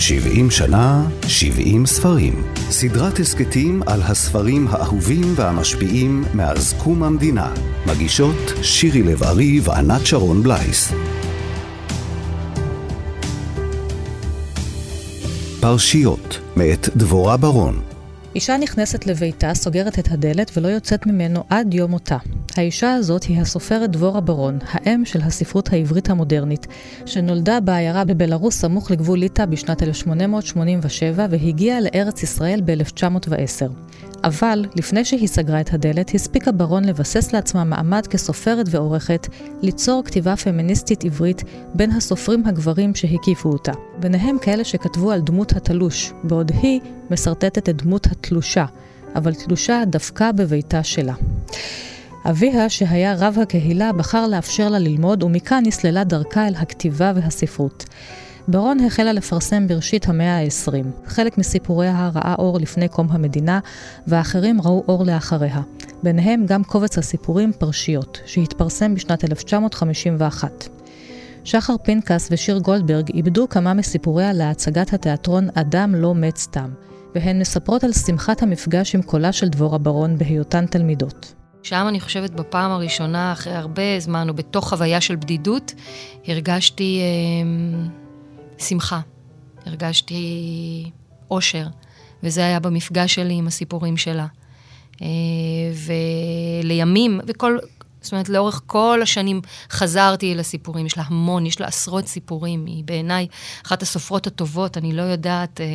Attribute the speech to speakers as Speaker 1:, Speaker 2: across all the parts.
Speaker 1: 70 שנה, 70 ספרים. סדרת הסכתים על הספרים האהובים והמשפיעים מאז קום המדינה. מגישות שירי לב-ארי וענת שרון בלייס. פרשיות, מאת דבורה ברון.
Speaker 2: אישה נכנסת לביתה, סוגרת את הדלת ולא יוצאת ממנו עד יום מותה. האישה הזאת היא הסופרת דבורה ברון, האם של הספרות העברית המודרנית, שנולדה בעיירה בבלארוס סמוך לגבול ליטא בשנת 1887 והגיעה לארץ ישראל ב-1910. אבל לפני שהיא סגרה את הדלת, הספיקה ברון לבסס לעצמה מעמד כסופרת ועורכת, ליצור כתיבה פמיניסטית עברית בין הסופרים הגברים שהקיפו אותה. ביניהם כאלה שכתבו על דמות התלוש, בעוד היא משרטטת את דמות התלושה, אבל תלושה דווקא בביתה שלה. אביה, שהיה רב הקהילה, בחר לאפשר לה ללמוד, ומכאן נסללה דרכה אל הכתיבה והספרות. ברון החלה לפרסם בראשית המאה ה-20. חלק מסיפוריה ראה אור לפני קום המדינה, ואחרים ראו אור לאחריה. ביניהם גם קובץ הסיפורים פרשיות, שהתפרסם בשנת 1951. שחר פנקס ושיר גולדברג איבדו כמה מסיפוריה להצגת התיאטרון "אדם לא מת סתם", והן מספרות על שמחת המפגש עם קולה של דבורה ברון בהיותן תלמידות.
Speaker 3: שם אני חושבת בפעם הראשונה, אחרי הרבה זמן, ובתוך חוויה של בדידות, הרגשתי אה, שמחה. הרגשתי אושר, וזה היה במפגש שלי עם הסיפורים שלה. אה, ולימים, וכל, זאת אומרת, לאורך כל השנים חזרתי אל הסיפורים, יש לה המון, יש לה עשרות סיפורים. היא בעיניי אחת הסופרות הטובות, אני לא יודעת אה,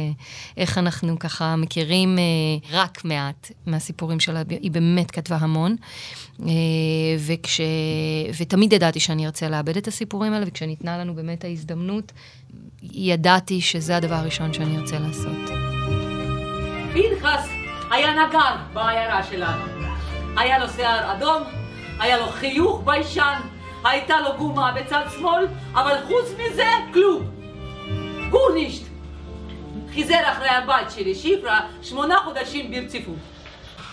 Speaker 3: איך אנחנו ככה מכירים אה, רק מעט מהסיפורים שלה, היא באמת כתבה המון. אה, וכש... ותמיד ידעתי שאני ארצה לאבד את הסיפורים האלה, וכשניתנה לנו באמת ההזדמנות, ידעתי שזה הדבר הראשון שאני ארצה לעשות.
Speaker 4: פנחס היה נגר בעיירה שלנו. היה לו שיער אדום, היה לו חיוך ביישן, הייתה לו גומה בצד שמאל, אבל חוץ מזה, כלום. גורנישט. חיזר אחרי הבית שלי, שיפרה, שמונה חודשים ברציפות.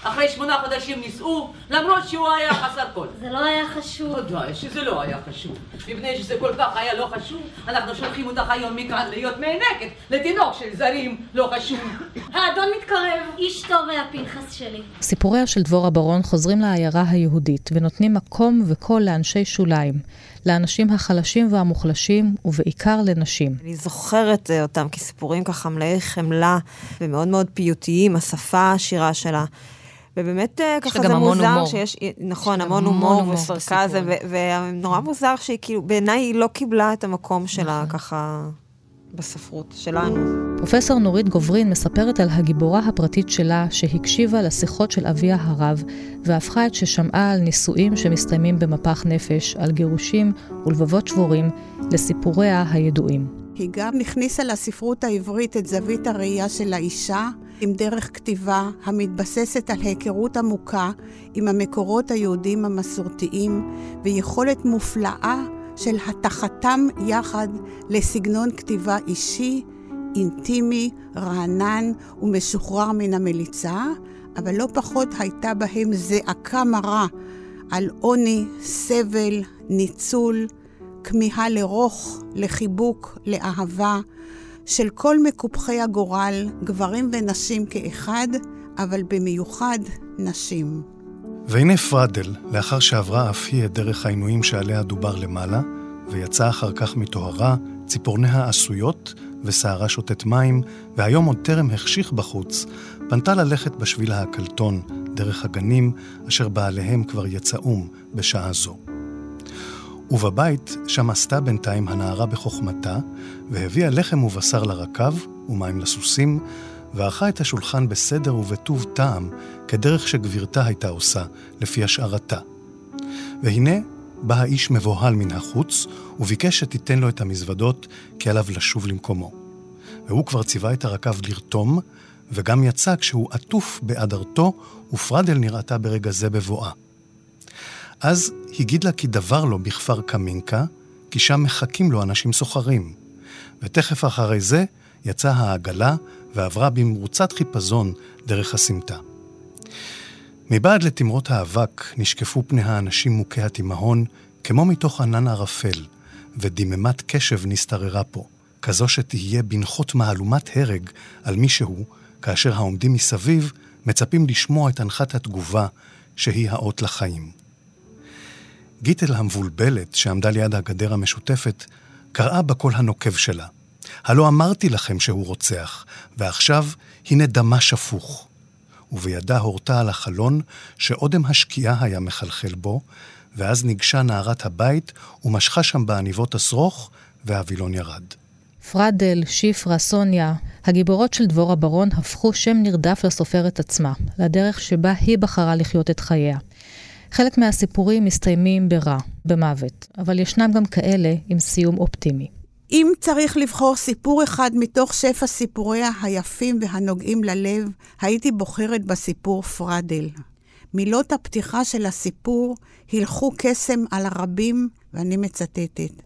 Speaker 4: אחרי שמונה חודשים נישאו, למרות שהוא היה חסר כל.
Speaker 5: זה לא היה חשוב.
Speaker 4: ודאי שזה לא היה חשוב. מפני שזה כל כך היה לא חשוב, אנחנו שולחים אותך היום מכאן להיות נאנקת לתינוק של זרים לא חשוב.
Speaker 5: האדון מתקרב, איש טוב היה פנחס שלי.
Speaker 2: סיפוריה של דבורה ברון חוזרים לעיירה היהודית ונותנים מקום וקול לאנשי שוליים, לאנשים החלשים והמוחלשים, ובעיקר לנשים.
Speaker 6: אני זוכרת אה, אותם כסיפורים ככה מלאי חמלה ומאוד מאוד פיוטיים, השפה העשירה שלה. ובאמת אה, ככה זה מוזר הומור. שיש, נכון, המון הומור וסרקזם, ונורא מוזר שהיא כאילו, בעיניי היא לא קיבלה את המקום שלה נכון. ככה בספרות שלנו.
Speaker 2: פרופסור נורית גוברין מספרת על הגיבורה הפרטית שלה, שהקשיבה לשיחות של אביה הרב, והפכה את ששמעה על נישואים שמסתיימים במפח נפש, על גירושים ולבבות שבורים, לסיפוריה הידועים.
Speaker 7: היא גם הכניסה לספרות העברית את זווית הראייה של האישה, עם דרך כתיבה המתבססת על היכרות עמוקה עם המקורות היהודיים המסורתיים ויכולת מופלאה של התחתם יחד לסגנון כתיבה אישי, אינטימי, רענן ומשוחרר מן המליצה, אבל לא פחות הייתה בהם זעקה מרה על עוני, סבל, ניצול, כמיהה לרוך, לחיבוק, לאהבה, של כל מקופחי הגורל, גברים ונשים כאחד, אבל במיוחד נשים.
Speaker 8: והנה פרדל, לאחר שעברה אף היא את דרך העינויים שעליה דובר למעלה, ויצאה אחר כך מטוהרה, ציפורניה עשויות, ושערה שותת מים, והיום עוד טרם החשיך בחוץ, פנתה ללכת בשביל העקלתון, דרך הגנים, אשר בעליהם כבר יצאום בשעה זו. ובבית, שם עשתה בינתיים הנערה בחוכמתה, והביאה לחם ובשר לרקב, ומים לסוסים, וערכה את השולחן בסדר ובטוב טעם, כדרך שגבירתה הייתה עושה, לפי השערתה. והנה, בא האיש מבוהל מן החוץ, וביקש שתיתן לו את המזוודות, כי עליו לשוב למקומו. והוא כבר ציווה את הרקב לרתום, וגם יצא כשהוא עטוף באדרתו, ופרדל נראתה ברגע זה בבואה. אז הגיד לה כי דבר לו בכפר קמינקה, כי שם מחכים לו אנשים סוחרים. ותכף אחרי זה יצאה העגלה ועברה במרוצת חיפזון דרך הסמטה. מבעד לתמרות האבק נשקפו פני האנשים מוכי התימהון כמו מתוך ענן ערפל, ודממת קשב נסתררה פה, כזו שתהיה בנחות מהלומת הרג על מישהו, כאשר העומדים מסביב מצפים לשמוע את הנחת התגובה שהיא האות לחיים. גיטל המבולבלת, שעמדה ליד הגדר המשותפת, קראה בקול הנוקב שלה. הלא אמרתי לכם שהוא רוצח, ועכשיו הנה דמה שפוך. ובידה הורתה על החלון שאודם השקיעה היה מחלחל בו, ואז ניגשה נערת הבית ומשכה שם בעניבות השרוך, והווילון ירד.
Speaker 2: פרדל, שיפרה, סוניה, הגיבורות של דבורה ברון הפכו שם נרדף לסופרת עצמה, לדרך שבה היא בחרה לחיות את חייה. חלק מהסיפורים מסתיימים ברע, במוות, אבל ישנם גם כאלה עם סיום אופטימי.
Speaker 7: אם צריך לבחור סיפור אחד מתוך שפע סיפוריה היפים והנוגעים ללב, הייתי בוחרת בסיפור פרדל. מילות הפתיחה של הסיפור הילכו קסם על הרבים, ואני מצטטת: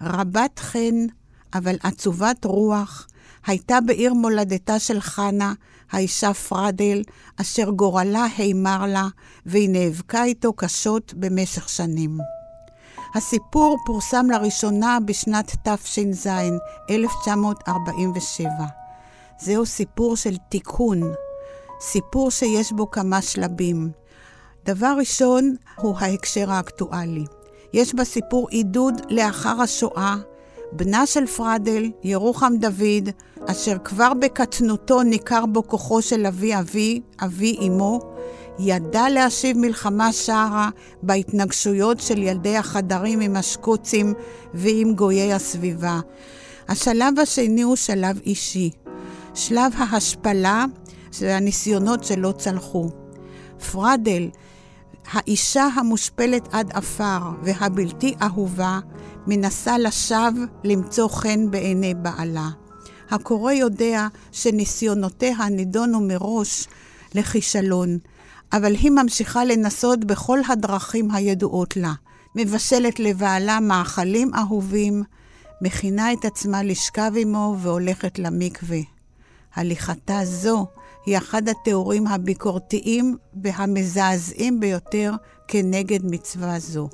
Speaker 7: רבת חן, אבל עצובת רוח, הייתה בעיר מולדתה של חנה, האישה פרדל, אשר גורלה הימר לה, והיא נאבקה איתו קשות במשך שנים. הסיפור פורסם לראשונה בשנת תש"ז, 1947. זהו סיפור של תיקון, סיפור שיש בו כמה שלבים. דבר ראשון הוא ההקשר האקטואלי. יש בסיפור עידוד לאחר השואה. בנה של פרדל, ירוחם דוד, אשר כבר בקטנותו ניכר בו כוחו של אבי אבי, אבי אמו, ידע להשיב מלחמה שערה בהתנגשויות של ילדי החדרים עם השקוצים ועם גויי הסביבה. השלב השני הוא שלב אישי. שלב ההשפלה והניסיונות שלא צלחו. פרדל, האישה המושפלת עד עפר והבלתי אהובה, מנסה לשווא למצוא חן בעיני בעלה. הקורא יודע שניסיונותיה נידונו מראש לכישלון, אבל היא ממשיכה לנסות בכל הדרכים הידועות לה. מבשלת לבעלה מאכלים אהובים, מכינה את עצמה לשכב עמו והולכת למקווה. הליכתה זו היא אחד התיאורים הביקורתיים והמזעזעים ביותר כנגד מצווה זו.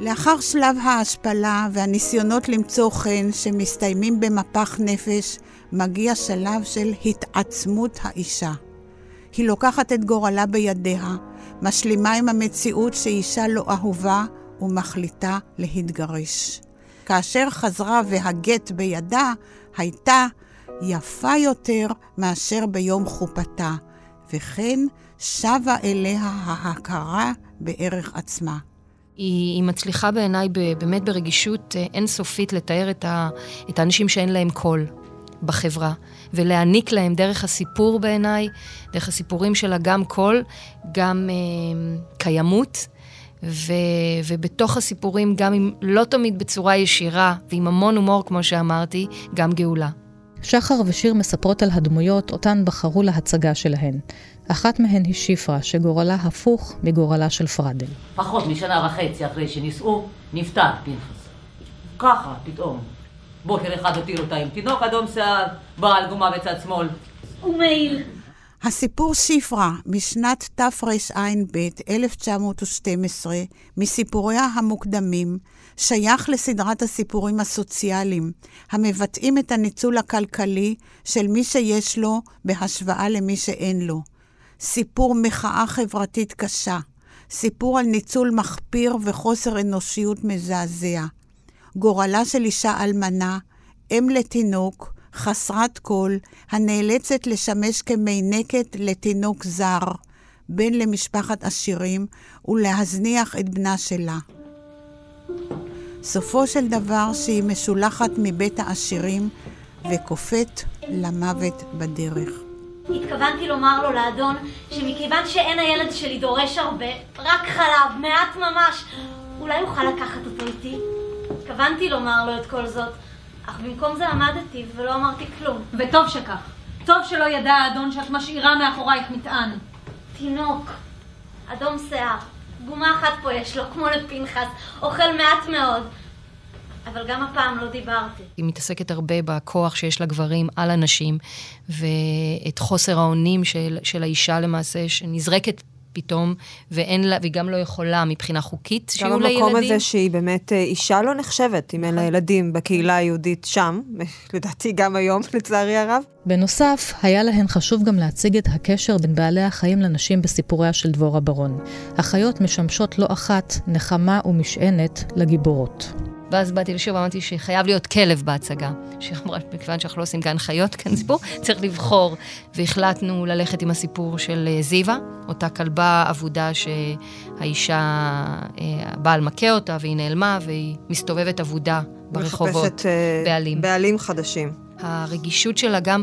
Speaker 7: לאחר שלב ההשפלה והניסיונות למצוא חן שמסתיימים במפח נפש, מגיע שלב של התעצמות האישה. היא לוקחת את גורלה בידיה, משלימה עם המציאות שאישה לא אהובה ומחליטה להתגרש. כאשר חזרה והגט בידה, הייתה יפה יותר מאשר ביום חופתה, וכן שבה אליה ההכרה בערך עצמה.
Speaker 3: היא, היא מצליחה בעיניי באמת ברגישות אה, אינסופית לתאר את, ה, את האנשים שאין להם קול בחברה, ולהעניק להם דרך הסיפור בעיניי, דרך הסיפורים שלה גם קול, גם אה, קיימות, ו, ובתוך הסיפורים, גם אם לא תמיד בצורה ישירה, ועם המון הומור, כמו שאמרתי, גם גאולה.
Speaker 2: שחר ושיר מספרות על הדמויות אותן בחרו להצגה שלהן. אחת מהן היא שיפרה, שגורלה הפוך מגורלה של פרדל.
Speaker 4: פחות משנה וחצי אחרי שנישאו, נפטר פנחס. ככה, פתאום. בוקר אחד הותיר אותה עם תינוק אדום שיער, בעל גומה בצד שמאל.
Speaker 5: ומעיל.
Speaker 7: הסיפור שיפרה משנת תרע"ב, 1912, מסיפוריה המוקדמים, שייך לסדרת הסיפורים הסוציאליים, המבטאים את הניצול הכלכלי של מי שיש לו בהשוואה למי שאין לו. סיפור מחאה חברתית קשה, סיפור על ניצול מחפיר וחוסר אנושיות מזעזע. גורלה של אישה אלמנה, אם לתינוק, חסרת כל, הנאלצת לשמש כמיינקת לתינוק זר, בן למשפחת עשירים, ולהזניח את בנה שלה. סופו של דבר שהיא משולחת מבית העשירים וקופאת למוות בדרך.
Speaker 5: התכוונתי לומר לו, לאדון, שמכיוון שאין הילד שלי דורש הרבה, רק חלב, מעט ממש, אולי יוכל לקחת אותו איתי? התכוונתי לומר לו את כל זאת, אך במקום זה עמדתי ולא אמרתי כלום.
Speaker 9: וטוב שכך. טוב שלא ידע האדון שאת משאירה מאחורייך מטען.
Speaker 5: תינוק, אדום שיער, גומה אחת פה יש לו, כמו לפנחס, אוכל מעט מאוד. אבל גם הפעם לא דיברתי.
Speaker 3: היא מתעסקת הרבה בכוח שיש לגברים על הנשים, ואת חוסר האונים של, של האישה למעשה, שנזרקת פתאום, ואין לה, והיא גם לא יכולה מבחינה חוקית שיהיו לה ילדים.
Speaker 6: גם המקום הזה שהיא באמת אה, אישה לא נחשבת, אם אין לה נכון. ילדים בקהילה היהודית שם, לדעתי גם היום, לצערי הרב.
Speaker 2: בנוסף, היה להן חשוב גם להציג את הקשר בין בעלי החיים לנשים בסיפוריה של דבורה ברון. החיות משמשות לא אחת נחמה ומשענת לגיבורות.
Speaker 3: ואז באתי לשיר ואמרתי שחייב להיות כלב בהצגה. שאמרה, מכיוון שאנחנו לא עושים גן חיות כאן סיפור, צריך לבחור. והחלטנו ללכת עם הסיפור של אה, זיווה, אותה כלבה אבודה שהאישה, אה, הבעל מכה אותה והיא נעלמה והיא מסתובבת אבודה ברחובות.
Speaker 6: מחפשת אה, בעלים. בעלים חדשים.
Speaker 3: הרגישות שלה, גם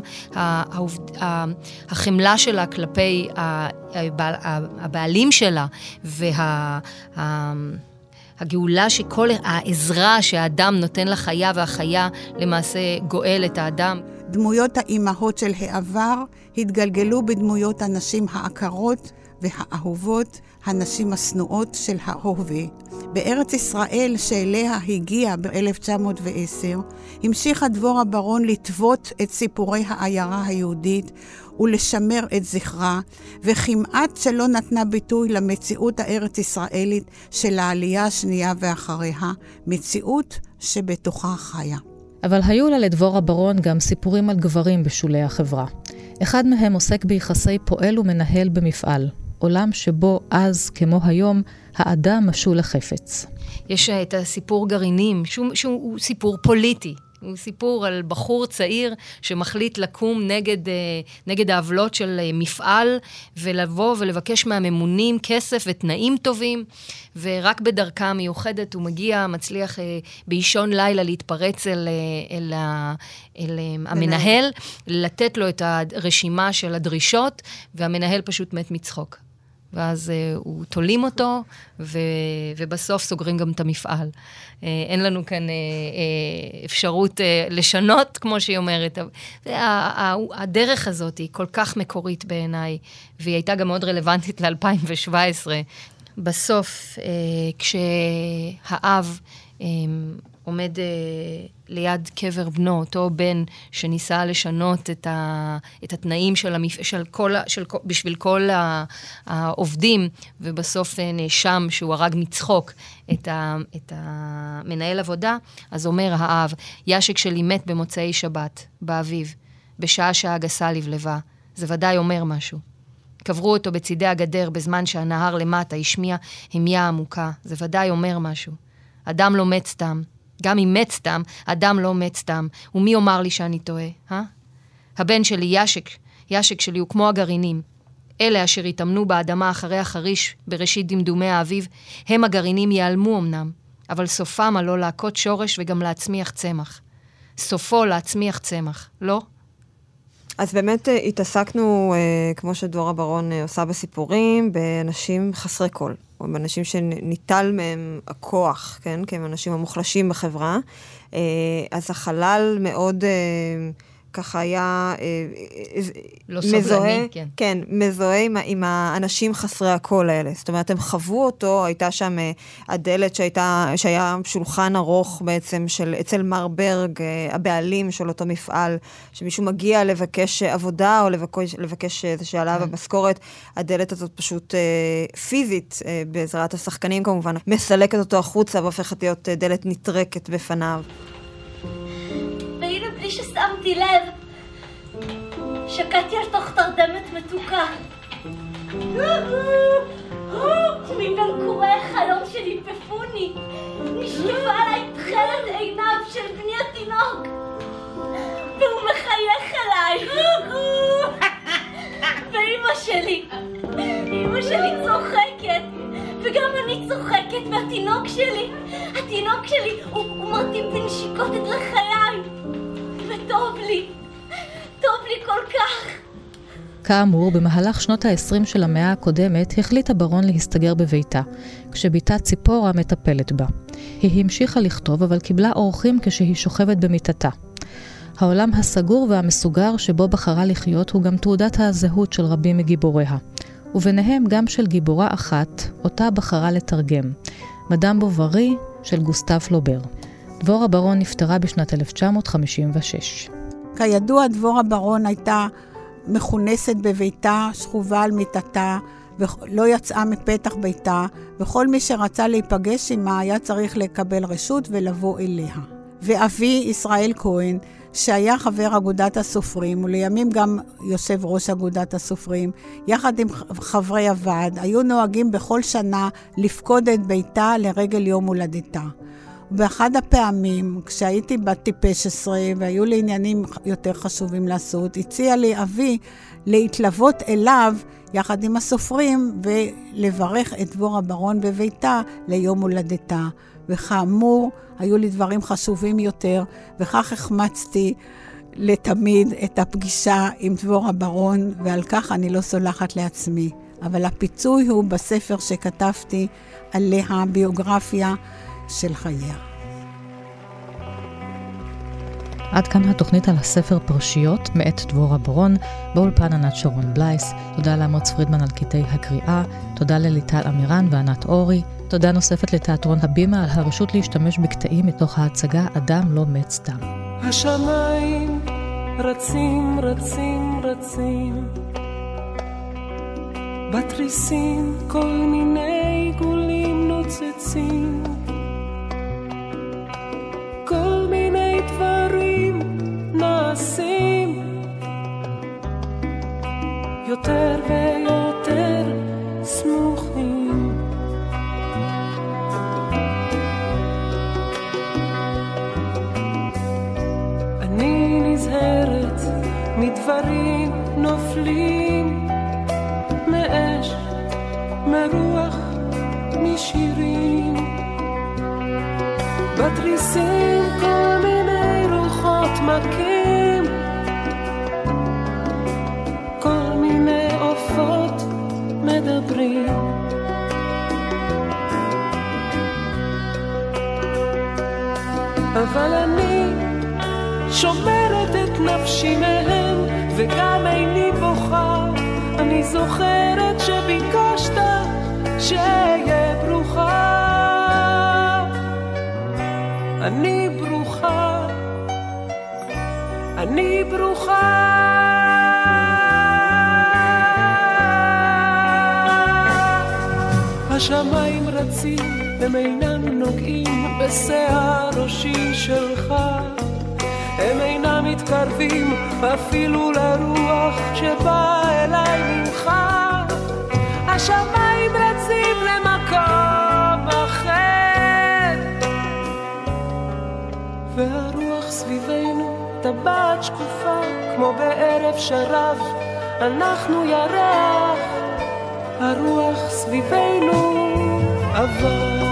Speaker 3: החמלה שלה כלפי הבעלים שלה, וה... הגאולה שכל העזרה שהאדם נותן לחיה והחיה למעשה גואל את האדם.
Speaker 7: דמויות האימהות של העבר התגלגלו בדמויות הנשים העקרות והאהובות, הנשים השנואות של ההווה. בארץ ישראל, שאליה הגיעה ב-1910, המשיכה דבורה ברון לטוות את סיפורי העיירה היהודית ולשמר את זכרה, וכמעט שלא נתנה ביטוי למציאות הארץ-ישראלית של העלייה השנייה ואחריה, מציאות שבתוכה חיה.
Speaker 2: אבל היו לה לדבורה ברון גם סיפורים על גברים בשולי החברה. אחד מהם עוסק ביחסי פועל ומנהל במפעל, עולם שבו אז, כמו היום, האדם משול לחפץ.
Speaker 3: יש את הסיפור גרעינים, שהוא, שהוא סיפור פוליטי. הוא סיפור על בחור צעיר שמחליט לקום נגד, אה, נגד העוולות של אה, מפעל, ולבוא ולבקש מהממונים כסף ותנאים טובים, ורק בדרכה המיוחדת הוא מגיע, מצליח אה, באישון לילה להתפרץ אל, אל, אל המנהל, לתת לו את הרשימה של הדרישות, והמנהל פשוט מת מצחוק. ואז uh, הוא תולים אותו, ו, ובסוף סוגרים גם את המפעל. Uh, אין לנו כאן uh, uh, אפשרות uh, לשנות, כמו שהיא אומרת. הדרך הזאת היא כל כך מקורית בעיניי, והיא הייתה גם מאוד רלוונטית ל-2017. בסוף, uh, כשהאב... Um, עומד אה, ליד קבר בנו, אותו בן שניסה לשנות את, ה, את התנאים של המפ... של כל, של, בשביל כל העובדים, ובסוף אה, נאשם שהוא הרג מצחוק את, ה, את המנהל עבודה, אז אומר האב, ישק שלי מת במוצאי שבת, באביב, בשעה שעה גסה לבלבה. זה ודאי אומר משהו. קברו אותו בצידי הגדר בזמן שהנהר למטה השמיע המיה עמוקה. זה ודאי אומר משהו. אדם לא מת סתם, גם אם מת סתם, אדם לא מת סתם, ומי יאמר לי שאני טועה, אה? הבן שלי, ישק, ישק שלי הוא כמו הגרעינים. אלה אשר התאמנו באדמה אחרי החריש בראשית דמדומי האביב, הם הגרעינים ייעלמו אמנם, אבל סופם הלא להכות שורש וגם להצמיח צמח. סופו להצמיח צמח, לא?
Speaker 6: אז באמת אה, התעסקנו, אה, כמו שדבורה ברון אה, עושה בסיפורים, באנשים חסרי קול. או באנשים שניטל מהם הכוח, כן? כי הם האנשים המוחלשים בחברה. אה, אז החלל מאוד... אה, ככה היה אה,
Speaker 3: לא מזוהה,
Speaker 6: כן. כן, מזוהה עם, עם האנשים חסרי הקול האלה. זאת אומרת, הם חוו אותו, הייתה שם הדלת שהייתה, שהיה שולחן ארוך בעצם של, אצל מר ברג, הבעלים של אותו מפעל, שמישהו מגיע לבקש עבודה או לבקש, לבקש איזושהי העלאה כן. במשכורת, הדלת הזאת פשוט אה, פיזית, אה, בעזרת השחקנים כמובן, מסלקת אותו החוצה והופכת להיות דלת נטרקת בפניו.
Speaker 5: שמתי לב, שקטתי על תוך תרדמת מתוקה. מבין קורי החלום שנטפפוני, נשקפה עליי תכלת עיניו של בני התינוק, והוא מחייך אליי. ואימא שלי, אימא שלי צוחקת, וגם אני צוחקת, והתינוק שלי, התינוק שלי, הוא, הוא מרטיב בנשיקות את לחיי. וטוב לי, טוב לי כל כך.
Speaker 2: כאמור, במהלך שנות ה-20 של המאה הקודמת החליטה ברון להסתגר בביתה, כשבתה ציפורה מטפלת בה. היא המשיכה לכתוב, אבל קיבלה אורחים כשהיא שוכבת במיטתה. העולם הסגור והמסוגר שבו בחרה לחיות הוא גם תעודת הזהות של רבים מגיבוריה, וביניהם גם של גיבורה אחת, אותה בחרה לתרגם, מדאם בוברי של גוסטב פלובר. דבורה ברון נפטרה בשנת 1956.
Speaker 7: כידוע, דבורה ברון הייתה מכונסת בביתה, שכובה על מיטתה, ולא יצאה מפתח ביתה, וכל מי שרצה להיפגש עמה היה צריך לקבל רשות ולבוא אליה. ואבי, ישראל כהן, שהיה חבר אגודת הסופרים, ולימים גם יושב ראש אגודת הסופרים, יחד עם חברי הוועד, היו נוהגים בכל שנה לפקוד את ביתה לרגל יום הולדתה. באחד הפעמים, כשהייתי בת טיפש עשרה והיו לי עניינים יותר חשובים לעשות, הציע לי אבי להתלוות אליו יחד עם הסופרים ולברך את דבורה ברון בביתה ליום הולדתה. וכאמור, היו לי דברים חשובים יותר, וכך החמצתי לתמיד את הפגישה עם דבורה ברון, ועל כך אני לא סולחת לעצמי. אבל הפיצוי הוא בספר שכתבתי עליה, ביוגרפיה של חייה.
Speaker 2: עד כאן התוכנית על הספר פרשיות, מאת דבורה ברון, באולפן ענת שרון בלייס. תודה לאמוץ פרידמן על קטעי הקריאה, תודה לליטל אמירן וענת אורי, תודה נוספת לתיאטרון הבימה על הרשות להשתמש בקטעים מתוך ההצגה "אדם לא מת סתם".
Speaker 10: השמיים רצים, רצים, רצים, בתריסים כל מיני עיגולים נוצצים. יותר ויותר סמוכים. אני נזהרת מדברים נופלים, מאש, מרוח, משירים. בתריסים כל מיני רוחות מכים, אבל אני שומרת את נפשי מהם, וגם איני בוכה. אני זוכרת שביקשת שאהיה ברוכה. אני ברוכה, אני ברוכה. השמיים רצים, הם אינם נוגעים בשיער ראשי שלך. הם אינם מתקרבים אפילו לרוח שבאה אליי ממך. השמיים רצים למקום אחר, והרוח סביבנו טבעת שקופה, כמו בערב שרב, אנחנו ירח, הרוח סביבנו עבר.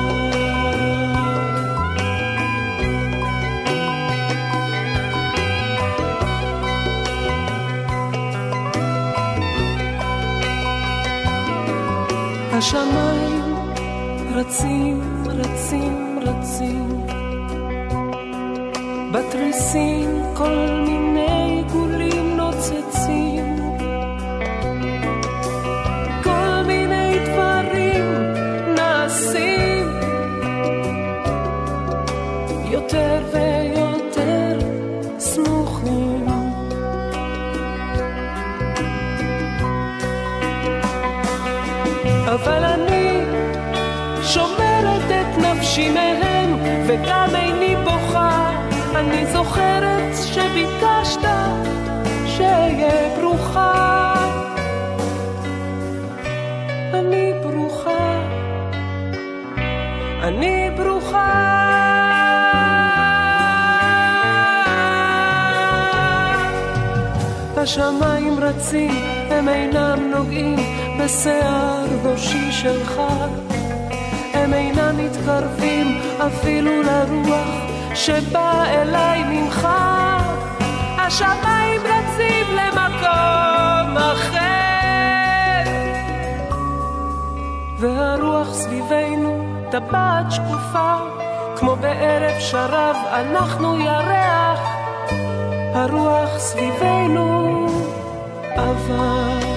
Speaker 10: השמיים רצים, רצים, רצים. בתריסים כל מיני עיגולים נוצצים. כל מיני דברים נעשים. יותר ויותר זוכרת שביקשת שאהיה ברוכה. אני ברוכה. אני ברוכה. השמיים רצים, הם אינם נוגעים בשיער ראשי שלך. הם אינם מתקרבים אפילו לרוח שבא אליי ממך. השמיים רצים למקום אחר, והרוח סביבנו טבעת שקופה, כמו בערב שרב אנחנו ירח, הרוח סביבנו עבר.